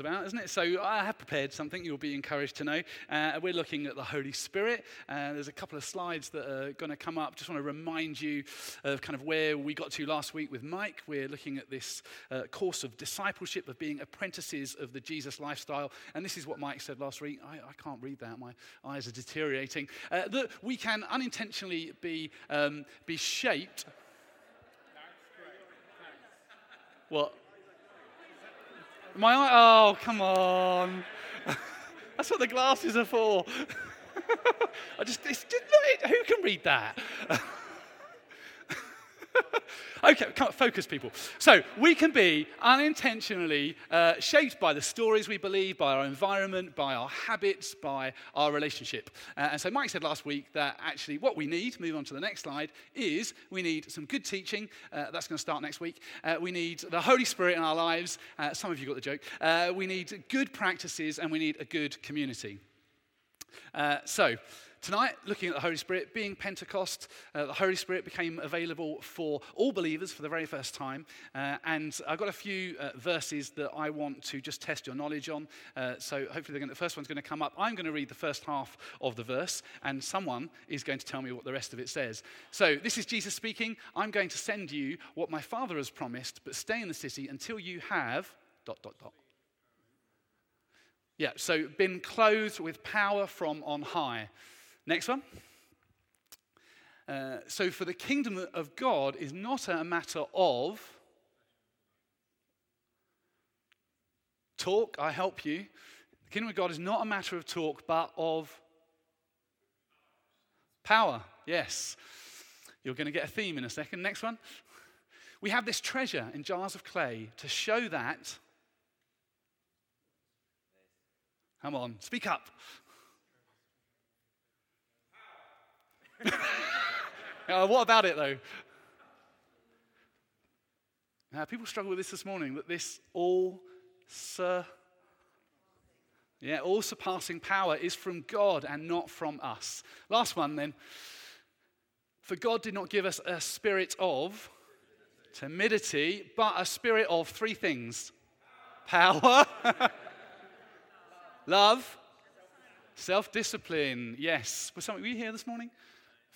about, isn't it? So I have prepared something you'll be encouraged to know. Uh, we're looking at the Holy Spirit. Uh, there's a couple of slides that are going to come up. Just want to remind you of kind of where we got to last week with Mike. We're looking at this uh, course of discipleship, of being apprentices of the Jesus lifestyle. And this is what Mike said last week. I, I can't read that, my eyes are deteriorating. Uh, that we can unintentionally be, um, be shaped. What? My eye, oh, come on. That's what the glasses are for. I just, it's, who can read that? okay, focus, people. So we can be unintentionally uh, shaped by the stories we believe, by our environment, by our habits, by our relationship. Uh, and so Mike said last week that actually what we need, move on to the next slide, is we need some good teaching. Uh, that's going to start next week. Uh, we need the Holy Spirit in our lives. Uh, some of you got the joke. Uh, we need good practices and we need a good community. so, Tonight, looking at the Holy Spirit, being Pentecost, uh, the Holy Spirit became available for all believers for the very first time. Uh, and I've got a few uh, verses that I want to just test your knowledge on. Uh, so hopefully, gonna, the first one's going to come up. I'm going to read the first half of the verse, and someone is going to tell me what the rest of it says. So this is Jesus speaking. I'm going to send you what my Father has promised, but stay in the city until you have. Dot, dot, dot. Yeah, so been clothed with power from on high. Next one. Uh, so, for the kingdom of God is not a matter of talk, I help you. The kingdom of God is not a matter of talk, but of power. Yes. You're going to get a theme in a second. Next one. We have this treasure in jars of clay to show that. Come on, speak up. uh, what about it, though? Now, people struggle with this this morning that this all, yeah, all surpassing power is from God and not from us. Last one, then. For God did not give us a spirit of timidity, but a spirit of three things power, love, self discipline. Yes. Was something, were you here this morning?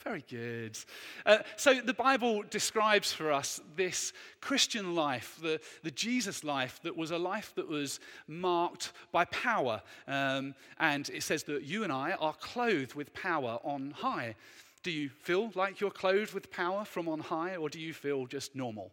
Very good. Uh, so the Bible describes for us this Christian life, the, the Jesus life, that was a life that was marked by power. Um, and it says that you and I are clothed with power on high. Do you feel like you're clothed with power from on high, or do you feel just normal?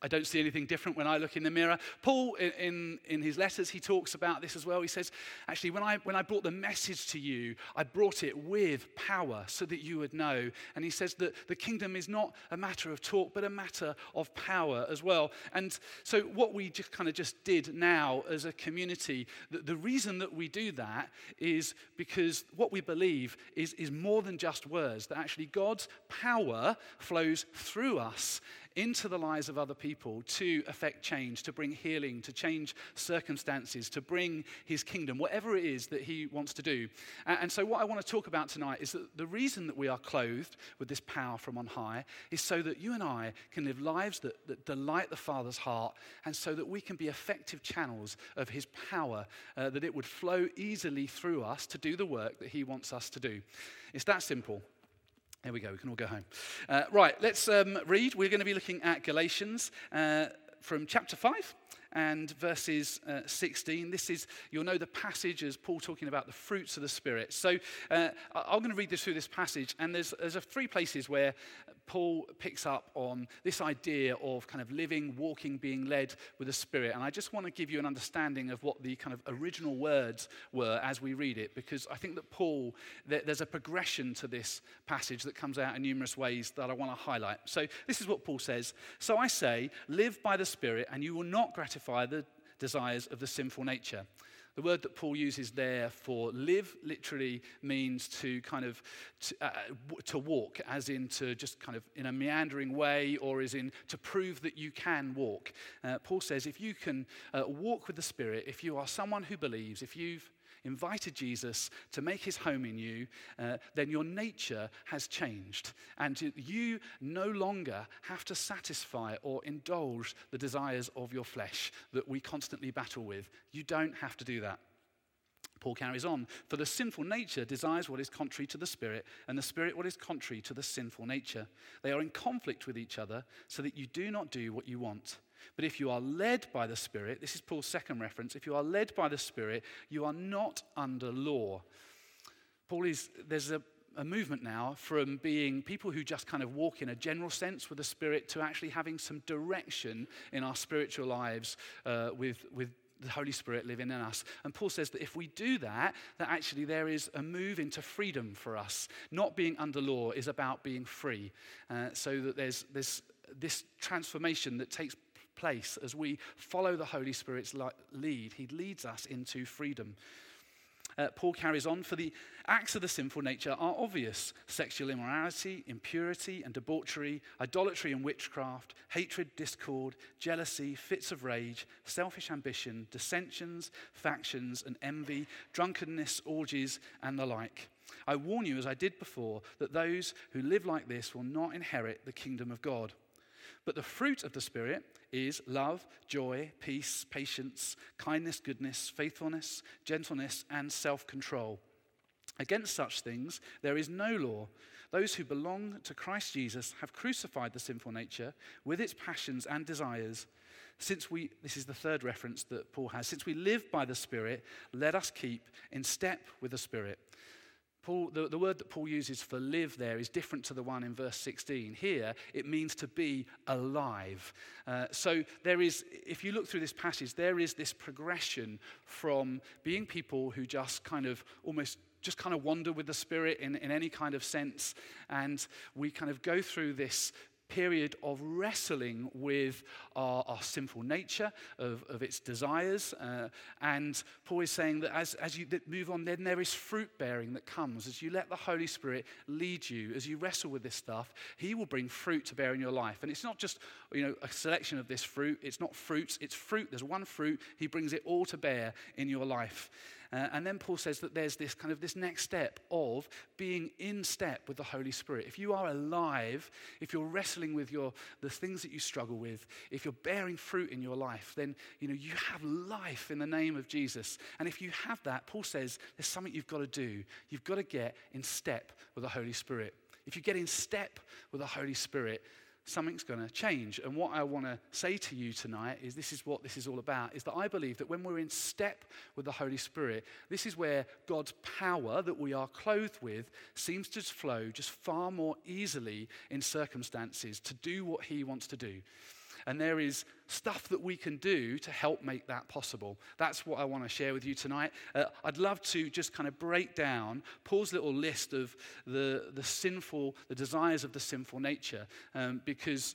I don't see anything different when I look in the mirror. Paul, in, in, in, his letters, he talks about this as well. He says, actually, when I, when I brought the message to you, I brought it with power so that you would know. And he says that the kingdom is not a matter of talk, but a matter of power as well. And so, what we just kind of just did now as a community, the, the reason that we do that is because what we believe is, is more than just words, that actually God's power flows through us into the lives of other people to affect change, to bring healing, to change circumstances, to bring his kingdom, whatever it is that he wants to do. And so, what I want to talk about tonight is that the reason that we are clothed with this power from on high is so that you and I can live lives that, that delight the Father's heart, and so that we can be effective channels of his power, uh, that it would flow easily through us to do the work that he wants us to do. It's that simple. There we go, we can all go home. Uh, right, let's um, read. We're going to be looking at Galatians uh, from chapter 5 and verses uh, 16. This is, you'll know the passage as Paul talking about the fruits of the Spirit. So uh, I'm going to read this through this passage, and there's, there's a three places where Paul picks up on this idea of kind of living, walking, being led with the Spirit. And I just want to give you an understanding of what the kind of original words were as we read it, because I think that Paul, there's a progression to this passage that comes out in numerous ways that I want to highlight. So this is what Paul says So I say, live by the Spirit, and you will not gratify the desires of the sinful nature. The word that Paul uses there for live literally means to kind of to, uh, to, walk, as in to just kind of in a meandering way, or as in to prove that you can walk. Uh, Paul says if you can uh, walk with the Spirit, if you are someone who believes, if you've invited Jesus to make his home in you, uh, then your nature has changed. And you no longer have to satisfy or indulge the desires of your flesh that we constantly battle with. You don't have to do that. Paul carries on, for the sinful nature desires what is contrary to the spirit, and the spirit what is contrary to the sinful nature. They are in conflict with each other, so that you do not do what you want. But if you are led by the Spirit, this is Paul's second reference, if you are led by the Spirit, you are not under law. Paul is, there's a, a movement now from being people who just kind of walk in a general sense with the Spirit to actually having some direction in our spiritual lives uh, with, with the Holy Spirit living in us. And Paul says that if we do that, that actually there is a move into freedom for us. Not being under law is about being free. Uh, so that there's, there's this transformation that takes place as we follow the Holy Spirit's lead. He leads us into freedom. Uh, Paul carries on, for the acts of the sinful nature are obvious sexual immorality, impurity and debauchery, idolatry and witchcraft, hatred, discord, jealousy, fits of rage, selfish ambition, dissensions, factions, and envy, drunkenness, orgies, and the like. I warn you, as I did before, that those who live like this will not inherit the kingdom of God. But the fruit of the Spirit is love, joy, peace, patience, kindness, goodness, faithfulness, gentleness, and self control. Against such things there is no law. Those who belong to Christ Jesus have crucified the sinful nature with its passions and desires. Since we, this is the third reference that Paul has, since we live by the Spirit, let us keep in step with the Spirit. Paul, the, the word that Paul uses for live there is different to the one in verse 16. Here, it means to be alive. Uh, so there is, if you look through this passage, there is this progression from being people who just kind of almost just kind of wander with the Spirit in, in any kind of sense. And we kind of go through this period of wrestling with our, our sinful nature, of, of its desires. Uh, and Paul is saying that as, as you move on, then there is fruit bearing that comes. As you let the Holy Spirit lead you, as you wrestle with this stuff, He will bring fruit to bear in your life. And it's not just you know, a selection of this fruit, it's not fruits, it's fruit. There's one fruit, He brings it all to bear in your life. Uh, and then Paul says that there's this kind of this next step of being in step with the Holy Spirit. If you are alive, if you're wrestling with your the things that you struggle with, if you're bearing fruit in your life, then you know you have life in the name of Jesus. And if you have that, Paul says there's something you've got to do. You've got to get in step with the Holy Spirit. If you get in step with the Holy Spirit, something's going to change. And what I want to say to you tonight is this is what this is all about is that I believe that when we're in step with the Holy Spirit, this is where God's power that we are clothed with seems to flow just far more easily in circumstances to do what He wants to do. And there is stuff that we can do to help make that possible. That's what I want to share with you tonight. Uh, I'd love to just kind of break down Paul's little list of the, the sinful, the desires of the sinful nature, um, because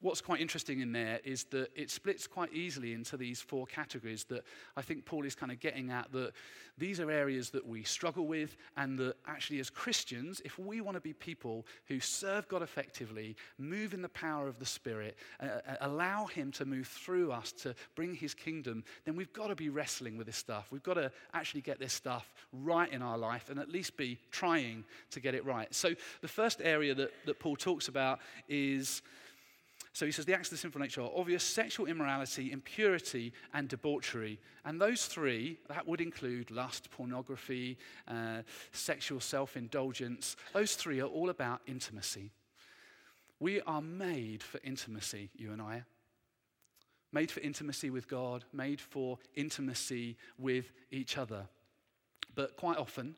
what's quite interesting in there is that it splits quite easily into these four categories that I think Paul is kind of getting at that these are areas that we struggle with, and that actually, as Christians, if we want to be people who serve God effectively, move in the power of the Spirit, uh, uh, allow Him to move through us to bring His kingdom, then we've got to be wrestling with this stuff. We've got to actually get this stuff right in our life and at least be trying to get it right. So, the first area that, that Paul talks about is so he says the acts of the sinful nature are obvious sexual immorality, impurity, and debauchery. And those three, that would include lust, pornography, uh, sexual self indulgence, those three are all about intimacy. We are made for intimacy, you and I. Made for intimacy with God, made for intimacy with each other. But quite often,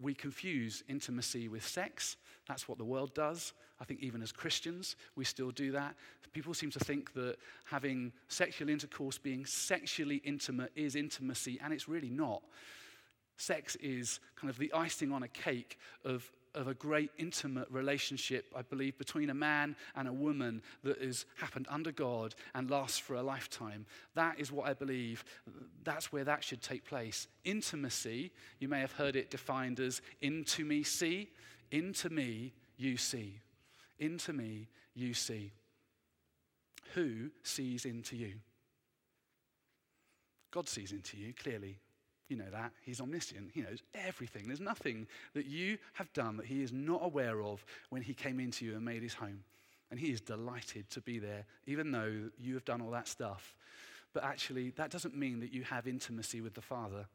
we confuse intimacy with sex. That's what the world does. I think even as Christians, we still do that. People seem to think that having sexual intercourse, being sexually intimate, is intimacy, and it's really not. Sex is kind of the icing on a cake of of a great intimate relationship, I believe, between a man and a woman that has happened under God and lasts for a lifetime. That is what I believe. That's where that should take place. Intimacy, you may have heard it defined as into me, see. Into me, you see. Into me, you see. Who sees into you? God sees into you, clearly. You know that. He's omniscient. He knows everything. There's nothing that you have done that he is not aware of when he came into you and made his home. And he is delighted to be there, even though you have done all that stuff. But actually, that doesn't mean that you have intimacy with the Father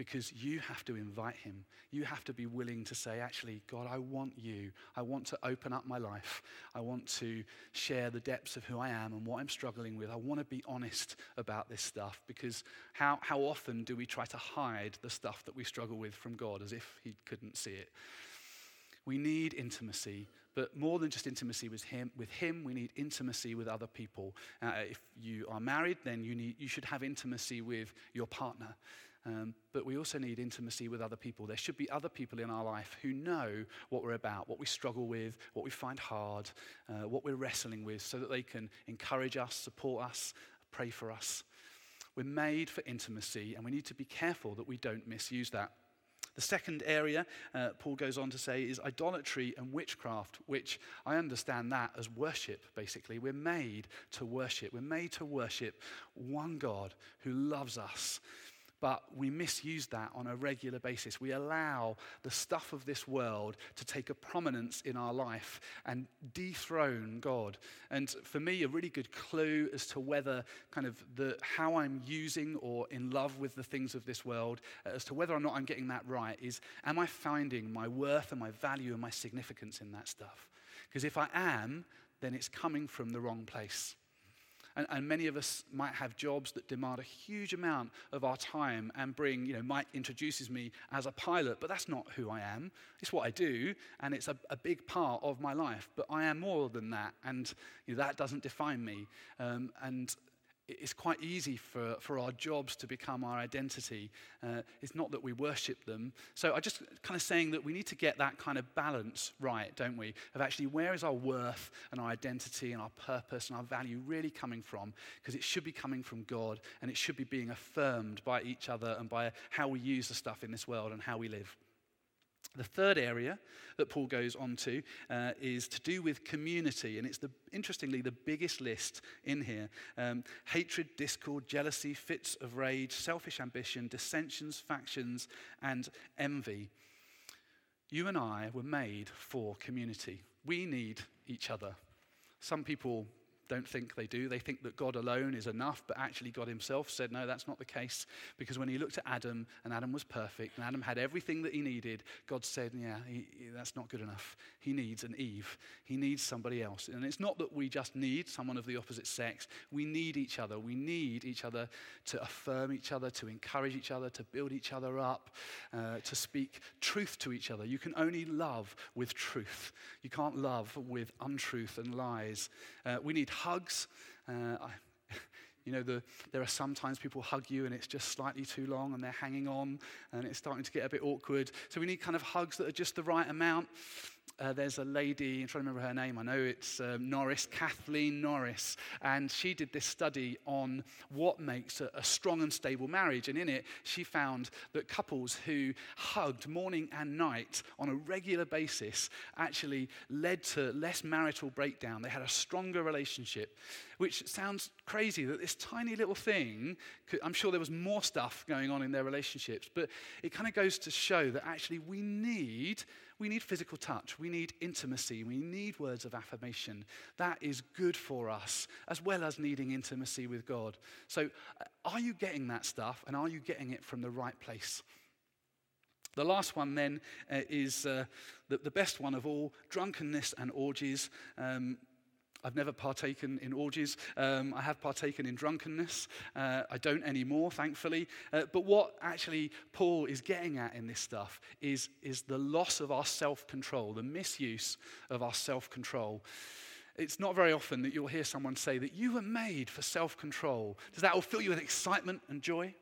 because you have to invite him. You have to be willing to say, actually, God, I want you. I want to open up my life. I want to share the depths of who I am and what I'm struggling with. I want to be honest about this stuff because how, how often do we try to hide the stuff that we struggle with from God as if he couldn't see it? We need intimacy, but more than just intimacy with him, with him we need intimacy with other people. Uh, if you are married, then you, need, you should have intimacy with your partner. Um, but we also need intimacy with other people. There should be other people in our life who know what we're about, what we struggle with, what we find hard, uh, what we're wrestling with, so that they can encourage us, support us, pray for us. We're made for intimacy, and we need to be careful that we don't misuse that. The second area, uh, Paul goes on to say, is idolatry and witchcraft, which I understand that as worship, basically. We're made to worship. We're made to worship one God who loves us but we misuse that on a regular basis. We allow the stuff of this world to take a prominence in our life and dethrone God. And for me, a really good clue as to whether kind of the how I'm using or in love with the things of this world, uh, as to whether or not I'm getting that right, is am I finding my worth and my value and my significance in that stuff? Because if I am, then it's coming from the wrong place. And, and, many of us might have jobs that demand a huge amount of our time and bring, you know, Mike introduces me as a pilot, but that's not who I am. It's what I do, and it's a, a big part of my life. But I am more than that, and you know, that doesn't define me. Um, and it's quite easy for, for our jobs to become our identity. Uh, it's not that we worship them. So I'm just kind of saying that we need to get that kind of balance right, don't we? Of actually where is our worth and our identity and our purpose and our value really coming from? Because it should be coming from God and it should be being affirmed by each other and by how we use the stuff in this world and how we live. The third area that Paul goes on to uh, is to do with community, and it's the, interestingly the biggest list in here um, hatred, discord, jealousy, fits of rage, selfish ambition, dissensions, factions, and envy. You and I were made for community. We need each other. Some people don't think they do. They think that God alone is enough, but actually, God Himself said, no, that's not the case. Because when He looked at Adam, and Adam was perfect, and Adam had everything that he needed, God said, yeah, he, that's not good enough. He needs an Eve. He needs somebody else. And it's not that we just need someone of the opposite sex, we need each other. We need each other to affirm each other, to encourage each other, to build each other up, uh, to speak truth to each other. You can only love with truth, you can't love with untruth and lies. Uh, we need hugs. Uh, I, you know, the, there are sometimes people hug you and it's just slightly too long and they're hanging on and it's starting to get a bit awkward. So we need kind of hugs that are just the right amount uh, there's a lady, I'm trying to remember her name, I know it's um, Norris, Kathleen Norris, and she did this study on what makes a, a strong and stable marriage. And in it, she found that couples who hugged morning and night on a regular basis actually led to less marital breakdown. They had a stronger relationship, which sounds crazy that this tiny little thing, could, I'm sure there was more stuff going on in their relationships, but it kind of goes to show that actually we need we need physical touch. We need intimacy. We need words of affirmation. That is good for us, as well as needing intimacy with God. So, uh, are you getting that stuff and are you getting it from the right place? The last one then uh, is uh, the, the, best one of all drunkenness and orgies. Um, I've never partaken in orgies. Um, I have partaken in drunkenness. Uh, I don't anymore, thankfully. Uh, but what actually Paul is getting at in this stuff is, is the loss of our self control, the misuse of our self control. It's not very often that you'll hear someone say that you were made for self control. Does that all fill you with excitement and joy?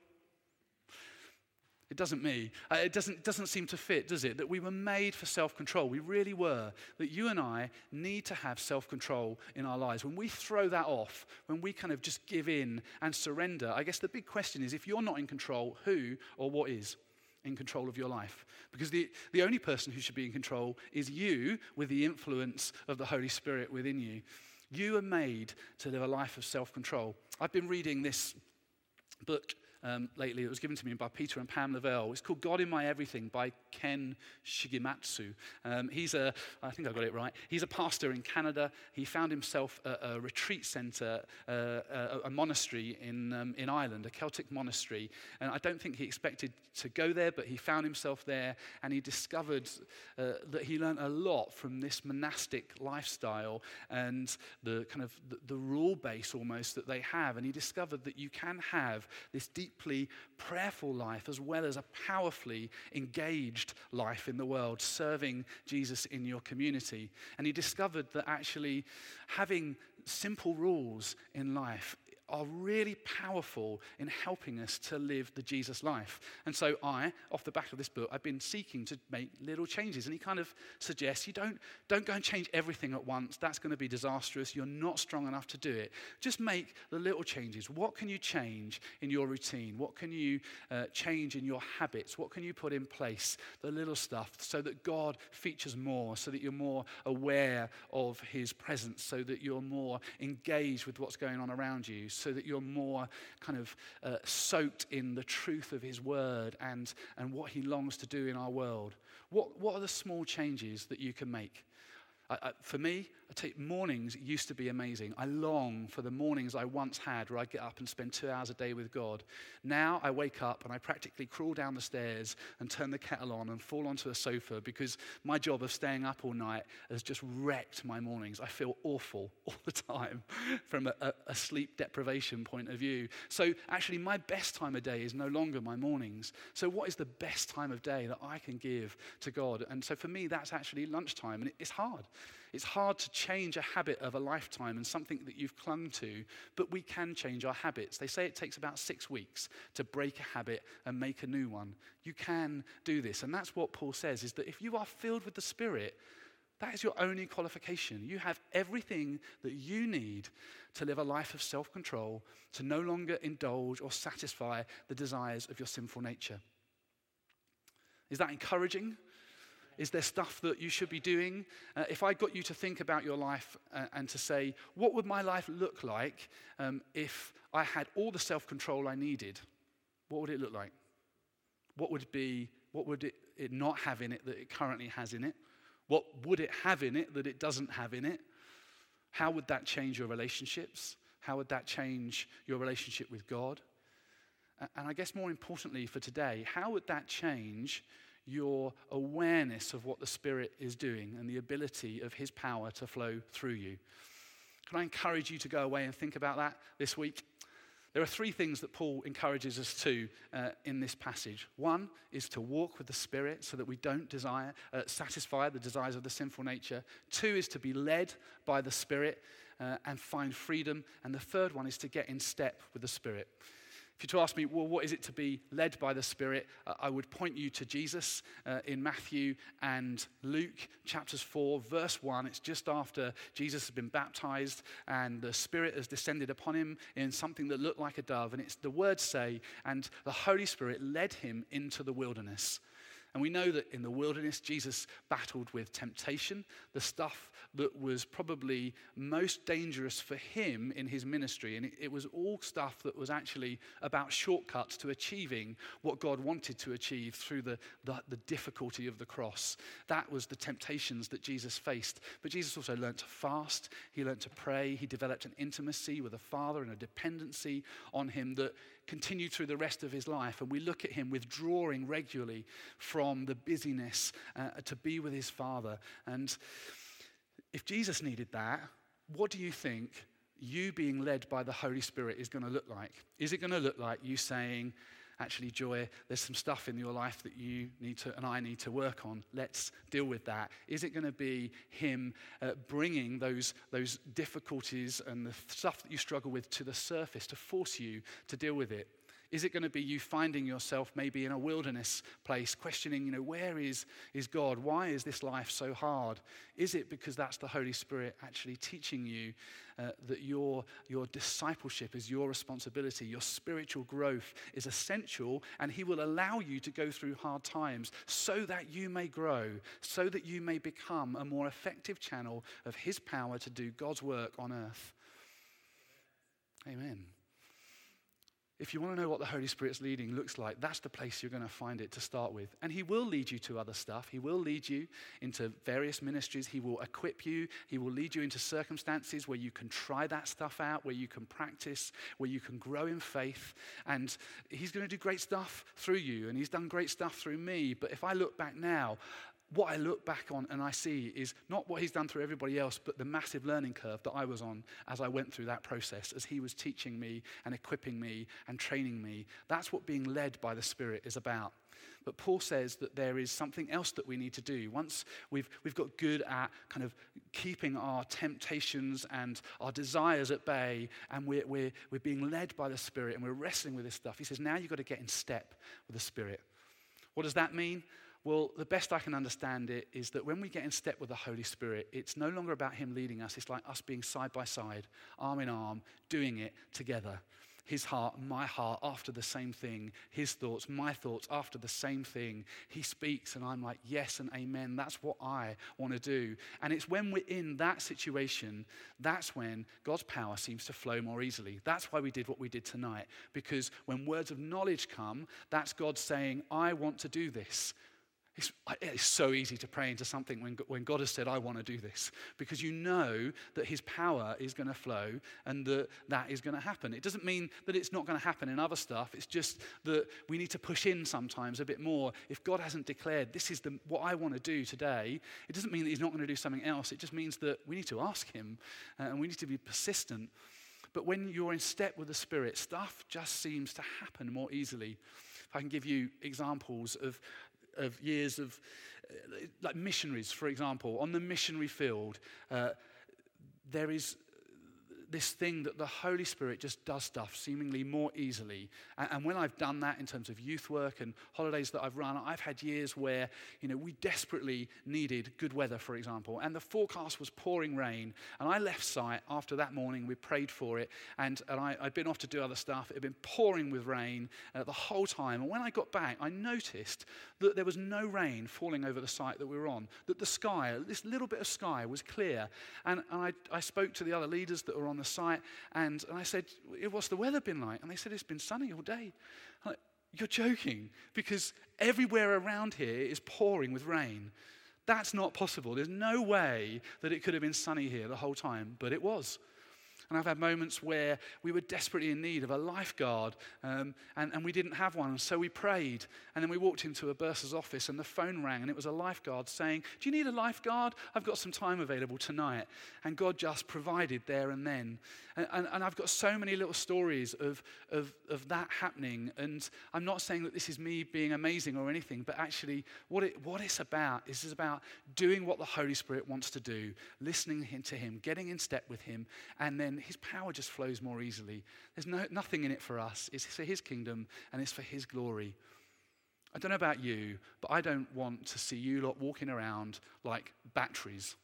It doesn't me. Uh, it doesn't, doesn't seem to fit, does it? That we were made for self control. We really were. That you and I need to have self control in our lives. When we throw that off, when we kind of just give in and surrender, I guess the big question is if you're not in control, who or what is? in control of your life. Because the, the only person who should be in control is you with the influence of the Holy Spirit within you. You are made to live a life of self control. I've been reading this book um, lately that was given to me by Peter and Pam Lavelle. It's called God in My Everything by Ken Shigematsu. Um, he's a, I think I got it right, he's a pastor in Canada. He found himself a, a retreat center, uh, a, a, monastery in, um, in Ireland, a Celtic monastery. And I don't think he expected to go there, but he found himself there and he discovered uh, that he learned a lot from this monastic lifestyle and the kind of the, the rule base almost that they have. And he discovered that you can have this deeply prayerful life as well as a powerfully engaged life in the world, serving Jesus in your community. And he discovered that actually having simple rules in life are really powerful in helping us to live the Jesus life. And so I, off the back of this book, I've been seeking to make little changes. And he kind of suggests you don't, don't go and change everything at once. That's going to be disastrous. You're not strong enough to do it. Just make the little changes. What can you change in your routine? What can you uh, change in your habits? What can you put in place? The little stuff so that God features more, so that you're more aware of his presence, so that you're more engaged with what's going on around you so that you're more kind of uh, soaked in the truth of His Word and, and what He longs to do in our world. What, what are the small changes that you can make? I, I, for me, I take mornings used to be amazing. I long for the mornings I once had where I get up and spend two hours a day with God. Now I wake up and I practically crawl down the stairs and turn the kettle on and fall onto a sofa because my job of staying up all night has just wrecked my mornings. I feel awful all the time from a, a, a sleep deprivation point of view. So actually, my best time of day is no longer my mornings. So, what is the best time of day that I can give to God? And so for me, that's actually lunchtime, and it's hard. It's hard to change a habit of a lifetime and something that you've clung to, but we can change our habits. They say it takes about six weeks to break a habit and make a new one. You can do this. And that's what Paul says is that if you are filled with the Spirit, that is your only qualification. You have everything that you need to live a life of self control, to no longer indulge or satisfy the desires of your sinful nature. Is that encouraging? Is there stuff that you should be doing? Uh, if I got you to think about your life uh, and to say, what would my life look like um, if I had all the self control I needed? What would it look like? What would be, what would it, it not have in it that it currently has in it? What would it have in it that it doesn't have in it? How would that change your relationships? How would that change your relationship with God? And I guess more importantly for today, how would that change your awareness of what the Spirit is doing and the ability of His power to flow through you. Can I encourage you to go away and think about that this week? There are three things that Paul encourages us to uh, in this passage. One is to walk with the Spirit so that we don't desire, uh, satisfy the desires of the sinful nature. Two is to be led by the Spirit uh, and find freedom. And the third one is to get in step with the Spirit. If you to ask me, well, what is it to be led by the Spirit? Uh, I would point you to Jesus uh, in Matthew and Luke, chapters 4, verse 1. It's just after Jesus has been baptized and the Spirit has descended upon him in something that looked like a dove. And it's the words say, and the Holy Spirit led him into the wilderness. And we know that in the wilderness, Jesus battled with temptation, the stuff that was probably most dangerous for him in his ministry. And it, was all stuff that was actually about shortcuts to achieving what God wanted to achieve through the, the, the difficulty of the cross. That was the temptations that Jesus faced. But Jesus also learned to fast, he learned to pray, he developed an intimacy with the Father and a dependency on him that continued through the rest of his life. And we look at him withdrawing regularly from the busyness uh, to be with his Father. And if Jesus needed that, what do you think you being led by the Holy Spirit is going to look like? Is it going to look like you saying, actually, Joy, there's some stuff in your life that you need to, and I need to work on. Let's deal with that. Is it going to be Him uh, bringing those, those difficulties and the stuff that you struggle with to the surface to force you to deal with it? Is it going to be you finding yourself maybe in a wilderness place, questioning, you know, where is, is God? Why is this life so hard? Is it because that's the Holy Spirit actually teaching you uh, that your, your discipleship is your responsibility, your spiritual growth is essential, and He will allow you to go through hard times so that you may grow, so that you may become a more effective channel of His power to do God's work on earth? Amen. If you want to know what the Holy Spirit's leading looks like, that's the place you're going to find it to start with. And He will lead you to other stuff. He will lead you into various ministries. He will equip you. He will lead you into circumstances where you can try that stuff out, where you can practice, where you can grow in faith. And He's going to do great stuff through you. And He's done great stuff through me. But if I look back now, what I look back on and I see is not what he's done through everybody else, but the massive learning curve that I was on as I went through that process, as he was teaching me and equipping me and training me. That's what being led by the Spirit is about. But Paul says that there is something else that we need to do. Once we've, we've got good at kind of keeping our temptations and our desires at bay, and we're, we're, we're being led by the Spirit and we're wrestling with this stuff, he says, now you've got to get in step with the Spirit. What does that mean? Well, the best I can understand it is that when we get in step with the Holy Spirit, it's no longer about Him leading us. It's like us being side by side, arm in arm, doing it together. His heart, my heart, after the same thing. His thoughts, my thoughts, after the same thing. He speaks, and I'm like, yes and amen. That's what I want to do. And it's when we're in that situation, that's when God's power seems to flow more easily. That's why we did what we did tonight. Because when words of knowledge come, that's God saying, I want to do this. It's, it's, so easy to pray into something when, when God has said, I want to do this, because you know that His power is going to flow and that that is going to happen. It doesn't mean that it's not going to happen in other stuff. It's just that we need to push in sometimes a bit more. If God hasn't declared, this is the, what I want to do today, it doesn't mean that He's not going to do something else. It just means that we need to ask Him uh, and we need to be persistent. But when you're in step with the Spirit, stuff just seems to happen more easily. If I can give you examples of of years of, uh, like missionaries, for example, on the missionary field, uh, there is this thing that the Holy Spirit just does stuff seemingly more easily. And, and, when I've done that in terms of youth work and holidays that I've run, I've had years where, you know, we desperately needed good weather, for example, and the forecast was pouring rain. And I left site after that morning, we prayed for it, and, and I, had been off to do other stuff. It had been pouring with rain uh, the whole time. And when I got back, I noticed that there was no rain falling over the site that we were on, that the sky, this little bit of sky, was clear. And, and I, I spoke to the other leaders that were on the site, and, and I said, What's the weather been like? And they said, It's been sunny all day. Like, You're joking, because everywhere around here is pouring with rain. That's not possible. There's no way that it could have been sunny here the whole time, but it was. And I've had moments where we were desperately in need of a lifeguard um, and, and we didn't have one. So we prayed. And then we walked into a bursar's office and the phone rang and it was a lifeguard saying, Do you need a lifeguard? I've got some time available tonight. And God just provided there and then. And, and, and I've got so many little stories of, of, of that happening. And I'm not saying that this is me being amazing or anything, but actually, what, it, what it's about is it's about doing what the Holy Spirit wants to do, listening to Him, getting in step with Him, and his power just flows more easily. There's no, nothing in it for us. It's for his kingdom and it's for his glory. I don't know about you, but I don't want to see you lot walking around like batteries.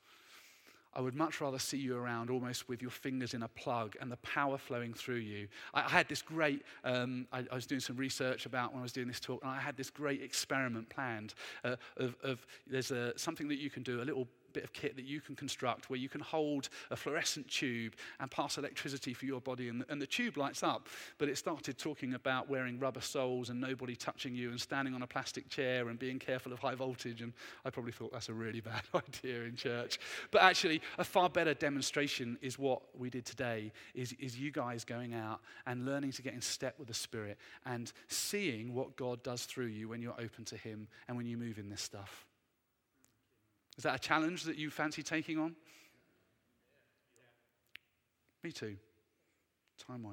I would much rather see you around almost with your fingers in a plug and the power flowing through you. I, I had this great, um, I, I, was doing some research about when I was doing this talk, and I had this great experiment planned uh, of, of, there's a, something that you can do, a little bit of kit that you can construct where you can hold a fluorescent tube and pass electricity for your body, and the, and the tube lights up. But it started talking about wearing rubber soles and nobody touching you and standing on a plastic chair and being careful of high voltage. And I probably thought that's a really bad idea in church. But actually, a far better demonstration is what we did today is, is you guys going out and learning to get in step with the Spirit and seeing what God does through you when you're open to Him and when you move in this stuff. Is that a challenge that you fancy taking on? Me too, time wise.